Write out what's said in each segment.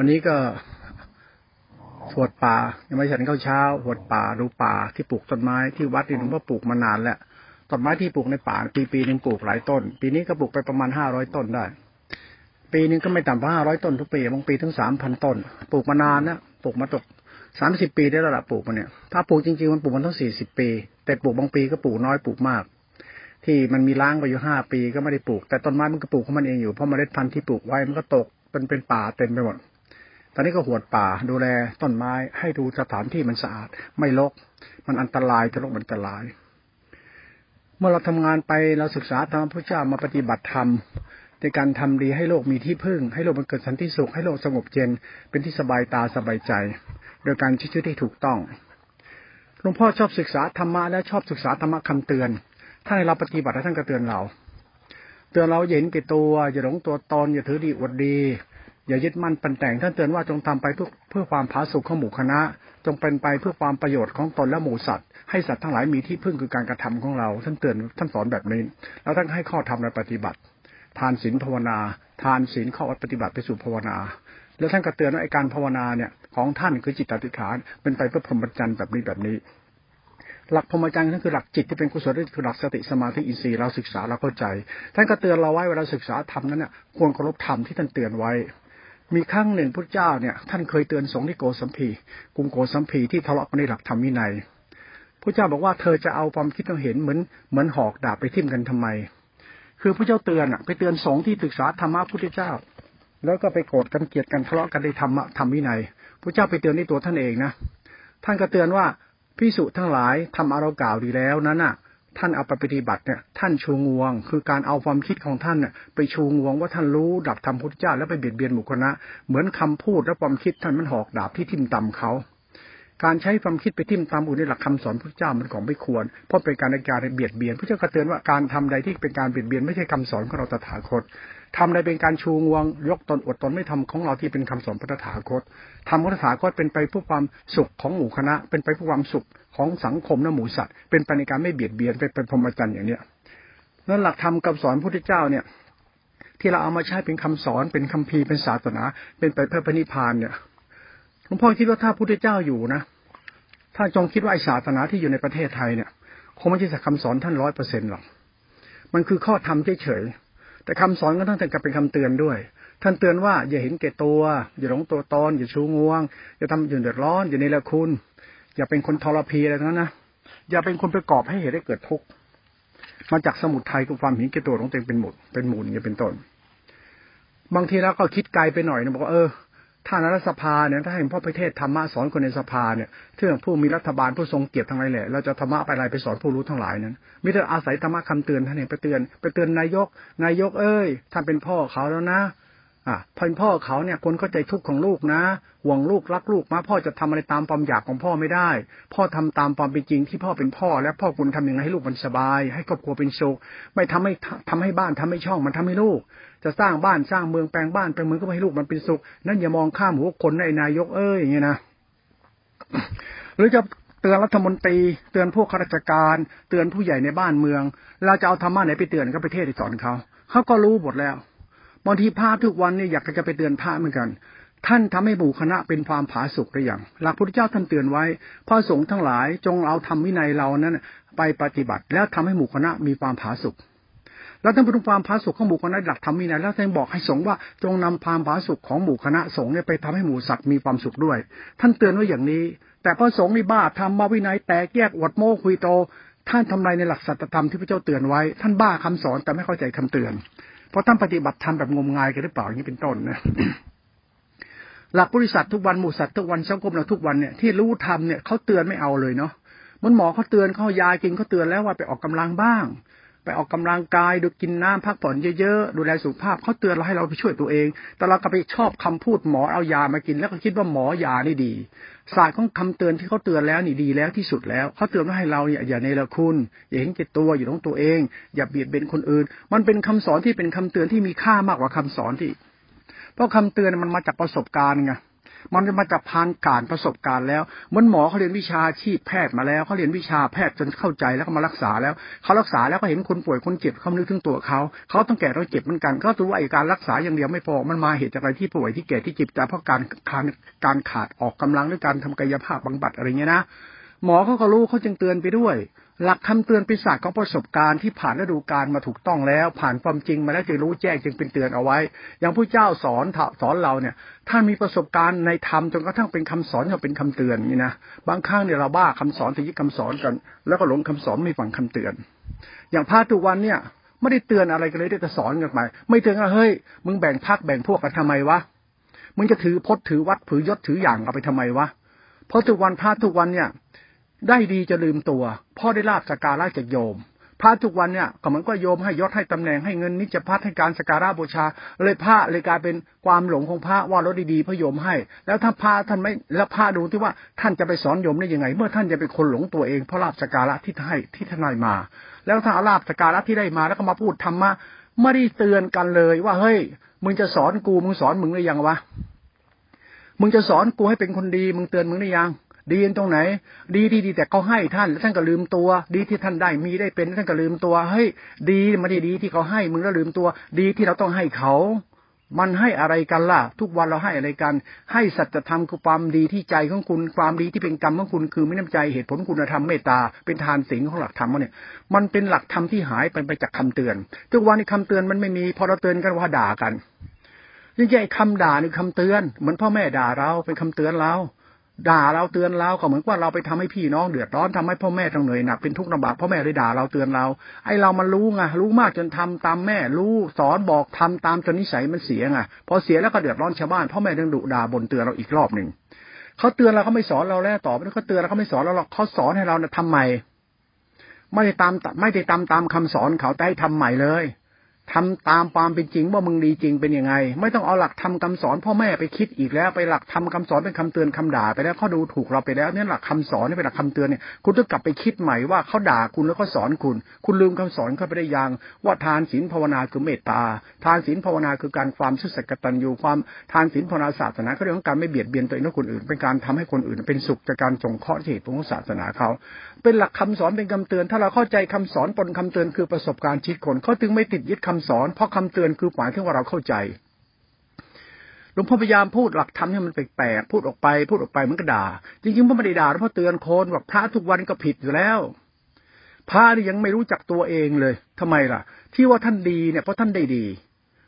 วันนี้ก็สวดป่า ยังไม่ฉันเข้าเช้าสวดป่าดูป่าที่ปลูกต้นไม้ที่วัดนี่หลวงพ่อปลูกมานานแล้วต้นไม้ที่ปลูกในป่าปีปีหนึ่งปลูกหลายต้น ปีนี้ก็ปลูกไปประมาณห้าร้อยต้นได้ ปีนึงก็ไม่ต่ำกว่าห้าร้อยต้นทุกปีบางปีถึงสามพันต้น ปลูกมานานนะปลูกมาตกสามสิบปีได้แล้วล่ะปลูกมาเนี่ยถ้าปลูกจริงๆมันปลูกมันต้องสี่สิบปี แต่ปลูกบางปีก็ปลูกน้อยปลูกมาก ที่มันมีล้างไปอยู่ห้าปีก็ไม่ได้ปลูก แต่ต้นไม้มันก็ปลูกของมันเองอยู่เพราะเมล็ดพันธุ์ที่ปลูกไว้มันก็ตกเป็นเป็นป่าเต็มไปหมด อนนี้ก็หวดป่า ดูแลต้นไม้ ให้ดูสถานที่มันสะอาด ไม่รกมันอันตรายจะรกมันอันตราย เมื่อเราทำงานไปเราศึกษาธรรมพระเจ้ามาปฏิบัติธรรมในการทำดีให้โลกมีที่พึ่ง ให้โลกมันเกิดสันติสุขให้โลกสงบเย็นเป็นที่สบายตาสบายใจ โดยการชี้ชีวิตที่ถูกต้องหลวงพ่อชอบศึกษาธรรมะและชอบศึกษาธรรมะคำเตือนถ้าให้เราปฏิบัติท่านก็เตือนเรา เตือนเราเห็นปิดตัวอย่าหลงตัวตนอย่าถือดีอวดดี อย่ายึดมั่นปันแต่งท่านเตือนว่าจงทำไปเพื่อเพื่อความผาสุกของหมู่คณะ จงเป็นไปเพื่อความประโยชน์ของตนและหมู่สัตว์ให้สัตว์ทั้งหลายมีที่พึ่งคือการกระทำของเราท่านเตือนท่านสอนแบบนี้ แล้วท่านให้ข้อธรรมในปฏิบัติ ทานศีลภาวนา ทานศีลข้าปฏิบัติไปสู่ภาวนา แล้วท่านก็เตือนว่าไอการภาวนาเนี่ยของท่านคือจิตตติฐานเป็นไปเพื่อพรหมจรรย์แบบนี้แบบนี้ หลักพรหมจรรย์นั่นคือหลักจิตที่เป็นกุศลนั่นคือหลักสติสมาธิอินทรีย์เราศึกษาเราเข้าใจ ท่านก็เตือนเราไว้เวลาศึกษาธรรมนั้นเนี่ยควรเคารพธรรมที่ท่านเตือนไว้ มีครั้งหนึ่งพระเจ้าเนี่ย ท่านเคยเตือนสงฆ์ที่โกสัมพีกรุงโกสัมพีที่ทะเลาะกันในหลักธรรมวินัยพระเจ้าบอกว่าเธอจะเอาความคิดเราเห็นเหมือนเหมือนหอกดาบไปทิ่มกันทำไม คือพระเจ้าเตือนอะ ไปเตือนสงฆ์ที่ศึกษาธรรมะพุทธเจ้า แล้วก็ไปโกรธกันเกลียดกันทะเลาะกันในธรรมะธรรมวินัยพระเจ้าไปเตือนในตัวท่านเองนะท่านก็เตือนว่าพิสุทั้งหลายทำเอาเรากล่าวดีแล้วนั้นน่ะ ท่านเอาไปปฏิบัติเนี่ย ท่านชูงวง คือการเอาความคิดของท่านเนี่ยไปชูงวงว่าท่านรู้ดับธรรมพุทธเจ้าแล้วไปเบียดเบียนบุคคลนะเหมือนคำพูดและความคิดท่านมันหอกดาบที่ทิ่มตำเขา การใช้ความคิดไปทิ่มตำอุในหลักคำสอนพระเจ้ามันของไม่ควร เพราะเป็นการในการเบียดเบียนพระเจ้าก็เตือนว่าการทำใดที่เป็นการเบียดเบียนไม่ใช่คำสอนของเราตถาคต ทำใดเป็นการชูงวง ยกตนอดตนไม่ทำของเราที่เป็นคำสอนพระตถาคตทำพระตถาคตเป็นไปเพื่อความสุขของหมู่คณะ เป็นไปเพื่อความสุขของสังคมและหมู่สัตว์ เป็นไปในการไม่เบียดเบียนเป็นพรหมจรรย์อย่างเนี้ยนั้นหลักธรรมคำสอนพระพุทธเจ้าเนี่ย ที่เราเอามาใช้เป็นคำสอนเป็นคัมภีร์เป็นศาสนา เป็นไปเพื่อพระนิพพานเนี่ยหลวงพ่อคิดว่าถ้าพระพุทธเจ้าอยู่นะถ้าจงคิดว่าไอศาสนาที่อยู่ในประเทศไทยเนี่ย คงไม่ใช่คำสอนท่านร้อยเปอร์เซ็นต์หรอก มันคือข้อธรรมเฉยๆ แต่คำสอนก็ต้องแต่กับเป็นคำเตือนด้วย ท่านเตือนว่าอย่าเห็นแก่ตัว อย่าหลงตัวตนอย่าชูงวง อย่าทำอยู่เดือดร้อนอย่าในละคุณ อย่าเป็นคนทรพีอะไรทั้งนั้นนะอย่าเป็นคนประกอบให้เหตุได้เกิดทุกข์มาจากสมุทัยกับความเห็นแก่ตัวของตัวเองเป็นหมุดเป็นหมุนอย่าเป็นต้นบางทีเราก็คิดไกลไปหน่อยนะบอกว่าเออ ถ้าในรัฐสภาเนี่ยถ้าเห็นพ่อประเทศธรรมะสอนคนในสภาเนี่ยเรื่องผู้มีรัฐบาลผู้ทรงเกียรติทั้งหลายแหละเราจะธรรมะไปอะไรไปสอนผู้รู้ทั้งหลายนั้นมิได้อาศัยธรรมะคำเตือนท่านเองไปเตือนไปเตือนนายก นายกเอ้ยท่านเป็นพ่อเขาแล้วนะ อะพอพ่อเขาเนี่ยคนเข้าใจทุกข์ของลูกนะห่วงลูกรักลูกมาพ่อจะทำอะไรตามความอยากของพ่อไม่ได้ พ่อทำตามความเป็นจริงที่พ่อเป็นพ่อ และพ่อคุณทำยังไงให้ลูกมันสบาย ให้ครอบครัวเป็นสุขไม่ทำให้ทำให้บ้านทำให้ช่องมันทำให้ลูก จะสร้างบ้านสร้างเมืองแปลงบ้านแปลงเมืองก็ให้ลูกมันเป็นสุขนั่นอย่ามองข้ามหัวคนในนายกเอ้ยอย่างเงี้ยนะหรือจะเตือนรัฐมนตรี เตือนพวกข้าราชการ เตือนผู้ใหญ่ในบ้านเมือง เราจะเอาธรรมะไหนไปเตือนก็ประเทศที่สอนเขาเขาก็รู้หมดแล้ว บางทีพระทุกวันเนี่ยอยากจะไปเตือนพระเหมือนกัน ท่านทำให้หมู่คณะเป็นความผาสุกหรือยังหลักพุทธเจ้าท่านเตือนไว้พระสงฆ์ทั้งหลายจงเอาทำวินัยเรานั้นไปปฏิบัติ แล้วทำให้หมู่คณะมีความผาสุกแล้วท่านพูดความผาสุกของหมู่คณะหลักธรรมวินัยแล้วท่านบอกให้สงฆ์ว่าจงนำความผาสุกของหมู่คณะสงฆ์เนี่ยไปทำให้หมู่สัตว์มีความสุขด้วย ท่านเตือนไว้อย่างนี้ แต่พระสงฆ์นี่บ้าทำมาวินัยแตกแยกอวดโม้คุยโตท่านทำลายในหลักสัจธรรมที่พระเจ้าเตือนไว้ ท่านบ้าคำสอนแต่ไม่เข้าใจคำเตือน เพราะท่านปฏิบัติธรรมแบบงมงายกันหรือเปล่าอย่างนี้เป็นต้นนะหลักบริษัททุกวันหมู่สัตว์ทุกวันสังคมเราทุกวันเนี่ยที่รู้ทำเนี่ยเขาเตือนไม่เอาเลยเนาะมันหมอเขาเตือนเขายากินเขาเตือนแล้วว่าไปออกกำลังบ้าง ไปออกกำลังกาย ดูกินน้ำพักผ่อนเยอะๆ ดูแลสุขภาพเขาเตือนเราให้เราไปช่วยตัวเอง แต่เราก็ไปชอบคำพูดหมอเอายามากิน แล้วก็คิดว่าหมอยานี่ดีศาสตร์ของคำเตือนที่เขาเตือนแล้วนี่ดีแล้วที่สุดแล้วเขาเตือนว่าให้เราเนี่ยอย่าในละคุณ อย่าเห็นแก่ตัวอยู่ของตัวเอง อย่าเบียดเบียนคนอื่น มันเป็นคำสอนที่เป็นคำเตือนที่มีค่ามากกว่าคำสอนที่ เพราะคำเตือนมันมาจากประสบการณ์ไง มันจะมาจากพานการประสบการณ์แล้วเหมือนหมอเขาเรียนวิชาชีพแพทย์มาแล้วเขาเรียนวิชาแพทย์จนเข้าใจแล้วก็มารักษาแล้วเขารักษาแล้วก็เห็นคนป่วยคนเจ็บเขานึกถึงตัวเขาเขาต้องแก่ต้องเจ็บเหมือนกันเขารู้ว่าการรักษาอย่างเดียวไม่พอมันมาเหตุจากอะไรที่ป่วยที่แก่ที่เจ็บแต่เพราะการการการขาดออกกำลังด้วยการทำกายภาพบำบัดอะไรเงี้ยนะ หมอเขาก็รู้เขาจึงเตือนไปด้วย หลักคำเตือนเป็นศาสตร์ของประสบการณ์ที่ผ่านฤดูกาลมาถูกต้องแล้ว ผ่านความจริงมาแล้วจึงรู้แจ้งจึงเป็นเตือนเอาไว้ อย่างผู้เจ้าสอนสอนเราเนี่ยท่านมีประสบการณ์ในธรรมจนกระทั่งเป็นคำสอนจะเป็นคำเตือนนี่นะบางครั้งเนี่ยเราบ้าคำสอนถึงยึดคำสอนกัน แล้วก็หลงคำสอนไม่ฟังคำเตือน อย่างพระทุกวันเนี่ยไม่ได้เตือนอะไรกันเลยได้แต่สอนกันไปไม่เตือนว่าเฮ้ยมึงแบ่งพักแบ่งพวกกันทำไมวะมึงจะถือพจน์ถือวัดถือยศถืออย่างเอาไปทำไมวะเพราะทุกวันพระทุกวันเนี่ย ได้ดีจะลืมตัว พ่อได้ลาบสการะจากโยม พระทุกวันเนี่ยก็เหมือนก็โยมให้ยศให้ตำแหน่งให้เงินนิจพัฒให้การสการะบูชา เลยพระเลยกลายเป็นความหลงของพระว่ารถดีๆพระโยมให้ แล้วถ้าพระท่านไม่แล้วพระดูที่ว่าท่านจะไปสอนโยมได้ยังไง เมื่อท่านจะเป็นคนหลงตัวเองเพราะลาบสการะที่ให้ที่ท่านได้มา แล้วถ้าอาลาบสการะที่ได้มาแล้วก็มาพูดธรรมะไม่ได้เตือนกันเลยว่าเฮ้ยมึงจะสอนกูมึงสอนมึงหรือยังวะมึงจะสอนกูให้เป็นคนดี มึงเตือนมึงหรือยัง ดีตรงไหน ดีที่ดีแต่เขาให้ท่านแล้วท่านก็ลืมตัว ดีที่ท่านได้มีได้เป็นท่านก็ลืมตัวเฮ้ยดีม่ได้ดีที่เขาให้มึงแล้วลืมตัว ดีที่เราต้องให้เขา มันให้อะไรกันล่ะ ทุกวันเราให้อะไรกัน ให้สัจธรรมคือความดีที่ใจของคุณความดีที่เป็นกรรมของคุณคือไม่น้ำใจเหตุผลคุณธรรมเมตตาเป็นทานสิ่งของหลักธรรมเนี่ย มันเป็นหลักธรรมที่หายไปไปจากคำเตือน ทุกวันนี้คำเตือนมันไม่มีพอเราเตือนกันว่าด่ากันยิ่งใหญ่คำด่านี่คำเตือน เหมือนพ่อแม่ด่าเราเป็นคำเตือนเรา ด่าเราเตือนเราก็เหมือนว่าเราไปทำให้พี่น้องเดือดร้อนทำให้พ่อแม่ต้องเหนื่อยหนักเป็นทุกข์ลำบากพ่อแม่เลยด่าเราเตือนเรา ไอ้เรามันรู้ไงรู้มากจนทำตามแม่รู้สอนบอกทำตามจนนิสัยมันเสียไงพอเสียแล้วก็เดือดร้อนชาวบ้านพ่อแม่ต้องดุด่าบ่นเตือนเราอีกรอบหนึ่งเขาเตือนเราเขาไม่สอนเราแล้วต่อไปเขาเตือนเราเขาไม่สอนเราหรอกเขาสอนให้เราเนี่ยทำใหม่ไม่ได้ตามไม่ได้ตามตามคำสอนเขาแต่ให้ทำใหม่เลย ทำตามความเป็นจริงว่ามึงดีจริงเป็นยังไง ไม่ต้องเอาหลักทำคำสอนพ่อแม่ไปคิดอีกแล้วไปหลักทำคำสอนเป็นคำเตือนคำด่าไปแล้วเขาดูถูกเราไปแล้วเนี่ยหลักคำสอนนี่เป็นหลักคำเตือนเนี่ยคุณต้องกลับไปคิดใหม่ว่าเขาด่าคุณแล้วเขาสอนคุณ คุณลืมคำสอนเขาไปได้ยังว่าทานศีลภาวนาคือเมตตา ทานศีลภาวนาคือการความซื่อสัตย์กตัญญูความทานศีลภาวนาศาสนาเขาเรื่องของการไม่เบียดเบียนตัวเองและคนอื่น เป็นการทำให้คนอื่น เป็นสุขจากการสงเคราะห์เหตุของศาสนาเขาเป็นหลักคำสอนเป็นคำเตือน ถ้าเราเข้าใจคำสอนปนคำเตือนคือประสบการณ์ชีวิตคนเขาถึงไม่ติดยึดคำสอน เพราะคำเตือนคือหมายถึงว่าเราเข้าใจหลวงพ่อพยายามพูดหลักธรรมให้มันแปลกๆพูดออกไป พูดออกไปมันก็ด่าจริงๆพ่อไม่ได้ด่าหลวงพ่อเตือนคนว่าพระทุกวันก็ผิดอยู่แล้วพระนี่ยังไม่รู้จักตัวเองเลยทำไมล่ะ ที่ว่าท่านดีเนี่ยเพราะท่านได้ดี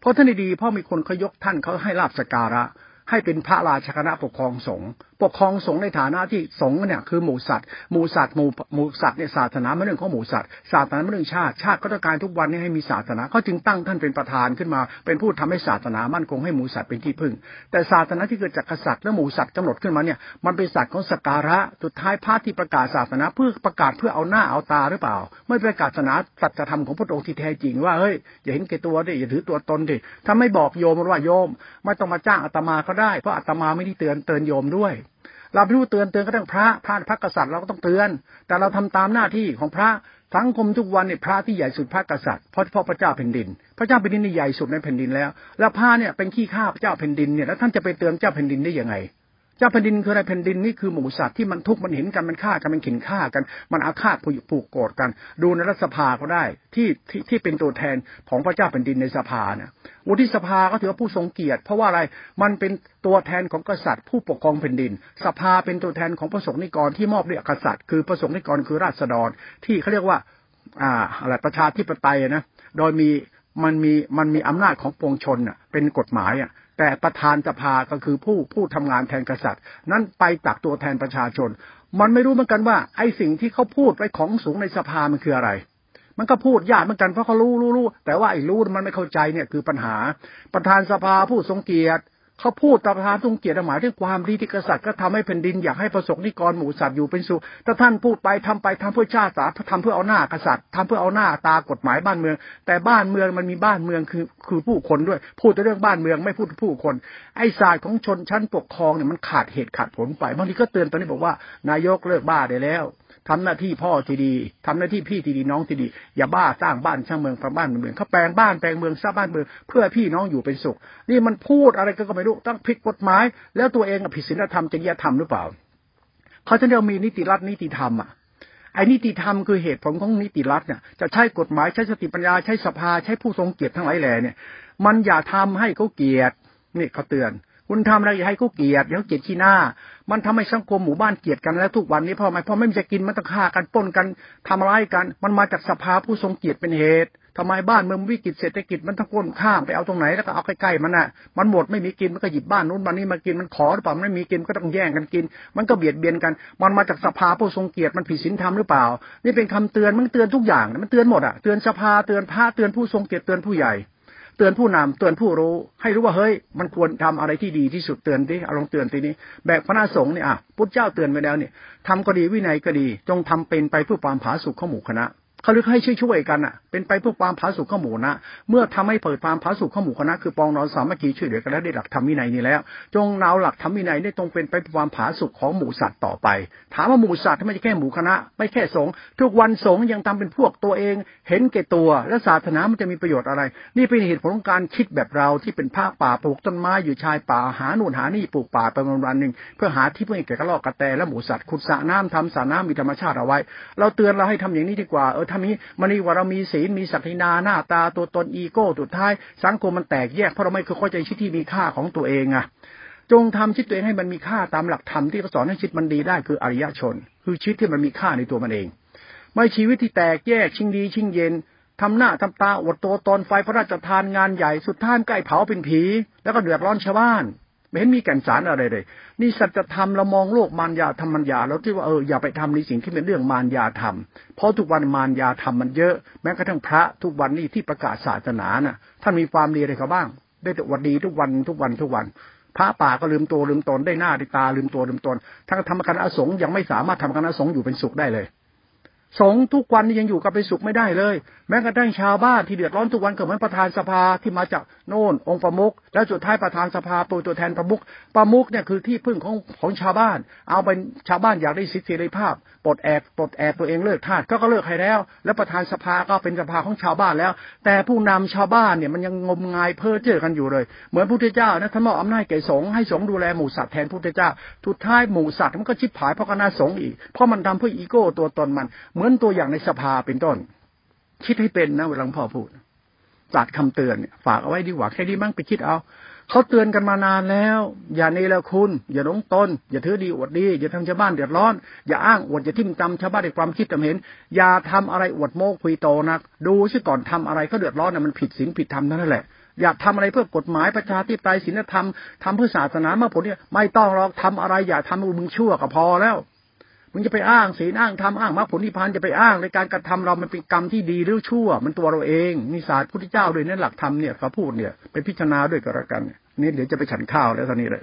เพราะท่านได้ดีเพราะมีคนเขายกท่านเขาให้ลาบสการะ ให้เป็นพระราชคณะปกครองสงฆ์ปกครองสงฆ์ในฐานะที่สงฆ์เนี่ยคือหมู่สัตว์หมู่สัตว์หมู่หมู่สัตว์เนี่ยศาสนาไม่เรื่องของหมู่สัตว์ศาสนาไม่เรื่องชาติชาติก็ต้องการทุกวันนี้ให้มีศาสนาเขาจึงตั้งท่านเป็นประธานขึ้นมา เป็นผู้ทำให้ศาสนามั่นคงให้หมู่สัตว์เป็นที่พึ่ง แต่ศาสนาที่เกิดจากกษัตริย์และหมู่สัตว์กำหนดขึ้นมาเนี่ยมันเป็นศาสตร์ของสการะสุดท้ายพระที่ประกาศศาสนาเพื่อประกาศเพื่อเอาหน้าเอาตาหรือเปล่า ไม่ประกาศศาสนาสัจธรรมของพระองค์ที่แท้จริงว่าเฮ้ยอย่าเห็นแก่ตัวดิอย่าถือตัวตนดิถ้าไม่บอกโยมว่าโยม ไม่ต้องมาจ้างอาตมาก็ได้เพราะอาตมาไม่ได้เตือนเตือนโยมด้วย เราไม่รู้เตือนเตือนก็ต้องพระพระพระกษัตริย์เราก็ต้องเตือน แต่เราทำตามหน้าที่ของพระสังคมทุกวันเนี่ยพระที่ใหญ่สุดพระกษัตริย์เพราะเพราะพระเจ้าแผ่นดิน พระเจ้าแผ่นดินนี่ใหญ่สุดในแผ่นดินแล้ว แล้วพระเนี่ยเป็นขี้ข้าพระเจ้าแผ่นดินเนี่ยแล้วท่านจะไปเตือนเจ้าแผ่นดินได้ยังไง เจ้าแผ่นดินคืออะไรแผ่นดินนี่คือหมูสัตว์ที่มันทุกข์มันเห็นกันมันฆ่ากันมันเข็นฆ่ากัน มันอาฆาตผูกโกรธกัน ดูในรัฐสภาก็ได้ที่ที่ที่เป็นตัวแทนของพระเจ้าแผ่นดินในสภาเนี่ยวุฒิสภาก็ถือว่าผู้ทรงเกียรติ เพราะว่าอะไรมันเป็นตัวแทนของกษัตริย์ ผู้ปกครองแผ่นดิน สภาเป็นตัวแทนของพระสงฆ์นิกรที่มอบเรียกษัตริย์ คือพระสงฆ์นิกรคือราษฎรที่เขาเรียกว่าอ่าอะไรประชาธิปไตยนะโดยมีมันมีมันมีอำนาจของปวงชนเป็นกฎหมายอะ แต่ประธานสภาก็คือผู้ผู้ทำงานแทนกษัตริย์ นั้นไปตักตัวแทนประชาชน มันไม่รู้เหมือนกันว่าไอ้สิ่งที่เขาพูดไปของสูงในสภามันคืออะไร มันก็พูดยากเหมือนกันเพราะเขารู้รู้รู้แต่ว่าไอ้รู้มันไม่เข้าใจเนี่ยคือปัญหา ประธานสภาผู้ทรงเกียรติ เขาพูดตประธานทรงเกียรติหมายถึงความดีที่กษัตริย์ก็ทำให้แผ่นดินอยากให้ประสบนิกรหมู่สัตว์อยู่เป็นสุขถ้าท่านพูดไปทำไปทำเพื่อชาติศาสนาทำเพื่อเอาหน้ากษัตริย์ทำเพื่อเอาหน้าตากฎหมายบ้านเมือง แต่บ้านเมืองมันมีบ้านเมืองคือคือผู้คนด้วย พูดแต่เรื่องบ้านเมืองไม่พูดผู้คน ไอ้ศาสตร์ของชนชั้นปกครองเนี่ยมันขาดเหตุขาดผลไปบางทีก็เตือนตอนนี้บอกว่านายกเลิกบ้าได้แล้ว ทำหน้าที่พ่อที่ดีทำหน้าที่พี่ที่ดีน้องที่ดี อย่าบ้าสร้างบ้านช่างเมืองฟังบ้านเมืองเขาแปลงบ้านแปลงเมืองสร้างบ้านเมืองเพื่อพี่น้องอยู่เป็นสุข นี่มันพูดอะไรก็ไม่รู้ต้องผิดกฎหมาย แล้วตัวเองผิดศีลธรรมจริยธรรมหรือเปล่าเขาจะเรียกมีนิติรัฐนิติธรรมอะไอ้นิติธรรมคือเหตุผลของนิติรัฐเนี่ยจะใช้กฎหมายใช้สติปัญญาใช้สภาใช้ผู้ทรงเกียรติทั้งหลายแหล่เนี่ย มันอย่าทำให้เขาเกลียดนี่เขาเตือน คุณทำอะไรให้เขาเกลียดอย่าเขาเกลียดขี้หน้า มันทำให้สังคมหมู่บ้านเกลียดกันแล้วทุกวันนี้เพราะไม่เพราะไม่มีจะกินมันต้องฆ่ากันป้นกันทำร้ายกัน มันมาจากสภาผู้ทรงเกียรติเป็นเหตุทำไมบ้านเมืองวิกฤตเศรษฐกิจมันต้องก้นข้ามไปเอาตรงไหนแล้วก็เอาใกล้ๆมันน่ะ มันหมดไม่มีกินมันก็หยิบบ้านนู้นบ้านนี้มากินมันขอหรือเปล่าไม่มีกินก็ต้องแย่งกันกิน มันก็เบียดเบียนกัน มันมาจากสภาผู้ทรงเกียรติมันผิดศีลธรรมหรือเปล่า นี่เป็นคำเตือนมันเตือนทุกอย่างมันเตือนหมดอะเตือนสภาเตือนพระเตือนผู้ทรงเกียรติเตือนผู้ใหญ่ เตือนผู้นำเตือนผู้รู้ ให้รู้ว่าเฮ้ย มันควรทำอะไรที่ดีที่สุดเตือนดิเอาลองเตือนทีนี้แบบพระนาสงฆ์เนี่ยอะพุทธเจ้าเตือนไปแล้วเนี่ยทำก็ดีวินัยก็ดี จงทำเป็นไปเพื่อความผาสุกข้อหมู่คณะ เขาเรียกให้ช่วยๆกันอะ เป็นไปเพื่อความผาสุกข้อหมู่นะ เมื่อทำให้เปิดความผาสุกข้อหมู่คณะคือปองนอนสามัคคีช่วยเหลือกันแล้วได้หลักธรรมวินัยนี้แล้ว จงเอาหลักธรรมวินัยได้ตรงเป็นไปเพื่อความผาสุกของหมู่สัตว์ต่อไป ถามว่าหมู่สัตว์ไม่ใช่แค่หมู่คณะ ไม่แค่สงฆ์ทุกวันสงฆ์ยังทำเป็นพวกตัวเอง เห็นแก่ตัวและศาสนามันจะมีประโยชน์อะไร นี่เป็นเหตุผลของการคิดแบบเราที่เป็นภาคป่าปลูกต้นไม้อยู่ชายป่าหาหนุนหานี่ปลูกป่าไปวันวันหนึ่งเพื่อหาที่เพื่อให้แก่กระรอกกระแตและหมูสัตว์ขุดสระน้ำทำสระน้ำมีธรรมชาติเอาไว้ เราเตือนเราให้ทำอย่างนี้ดีกว่าเออทำนี้มันนี่ว่าเรามีศีลมีศักดินาหน้าตาตัวตนอีโก้สุดท้าย สังคมมันแตกแยกเพราะเราไม่เคยเข้าใจชีวิตที่มีค่าของตัวเองอะจงทำชีวิตตัวเองให้มันมีค่าตามหลักธรรมที่เขาสอนให้ชีวิตมันดีได้คืออริยชน คือชีวิตที่มันมีค่าในตัวมันเอง ไม่ชีวิตที่แตกแยกชิงดีชิงเย็นทำหน้าทำตาอดตัวตนไฟพระราชทานงานใหญ่สุดท้ายใกล้เผาเป็นผี แล้วก็เดือดร้อนชาวบ้าน ไม่เห็นมีแก่นสารอะไรเลย นี่สัจธรรมเรามองโลกมารยาธรรมัญญาเราที่ว่าเอออย่าไปทำในสิ่งที่เป็นเรื่องมารยาธรรม เพราะทุกวันมารยาธรรมมันเยอะ แม้กระทั่งพระทุกวันนี้ที่ประกาศศาสนาน่ะ ท่านมีความดีอะไรเขาบ้าง ได้แต่วันดีทุกวันทุกวันทุกวัน พระป่าก็ลืมตัวลืมตนได้หน้าได้ตาลืมตัวลืมตนทั้งธรรมคณะสงยังไม่สามารถทำคณะสงอยู่เป็นสุขได้เลย สงทุกวันนี้ยังอยู่กับไปสุขไม่ได้เลย แม้กระทั่งชาวบ้านที่เดือดร้อนทุกวันก็เหมือนประธานสภาที่มาจากโน่น องค์ประมุขและสุดท้ายประธานสภาเป็นตัวแทนประมุขประมุขเนี่ยคือที่พึ่งของของชาวบ้าน เอาเป็นชาวบ้านอยากได้สิทธิเสรีภาพปลดแอกปลดแอกตัวเองเลิกทาสก็ก็เลิกให้แล้ว แล้วประธานสภาก็เป็นสภาของชาวบ้านแล้ว แต่ผู้นำชาวบ้านเนี่ยมันยังงมงายเพ้อเจ้อกันอยู่เลย เหมือนพระพุทธเจ้านะท่านมอบอำนาจแก่สงฆ์ให้สงฆ์ดูแลหมู่สัตว์แทนพระพุทธเจ้าทุดท้ายหมู่สัตว์มันก็ชิบหายเพราะคณะสงฆ์อีกเพราะมันทำเพื่ออีโก้ตัวตนมันเหมือนตัวอย่างในสภาเป็นต้น คิดให้เป็นนะเวลาพ่อพูดจัดคำเตือนเนี่ยฝากเอาไว้ดีกว่าแค่นี้มั้งไปคิดเอาเขาเตือนกันมานานแล้ว อย่าเนรคุณ อย่าหลงตน อย่าถือดีอวดดีอย่าทำชาวบ้านเดือดร้อน อย่าอ้างอวดอย่าทิ่มจำชาวบ้านในความคิดตำเห็น อย่าทำอะไรอวดโม้คุยโตนัก ดูซิก่อนทำอะไรเขาเดือดร้อนน่ะมันผิดศีลผิดธรรมนั่นแหละ อย่ากทำอะไรเพื่อกฎหมายประชาธิปไตยศีลธรรมทำเพื่อศาสนาเมื่อผลเนี่ยไม่ต้องหรอกทำอะไรอย่าทำมึงชั่วก็พอแล้ว มึงจะไปอ้างศีลอ้างธรรมอ้างมรรคผลนิพพานจะไปอ้างในการกระทำเรามันเป็นกรรมที่ดีหรือชั่ว มันตัวเราเองนี่ศาสตร์พุทธเจ้าด้วยนั่นหลักธรรมเนี่ยเขาพูดเนี่ยไปพิจารณาด้วยก็แล้วกันนี่เดี๋ยวจะไปฉันข้าวแล้วตอนนี้เลย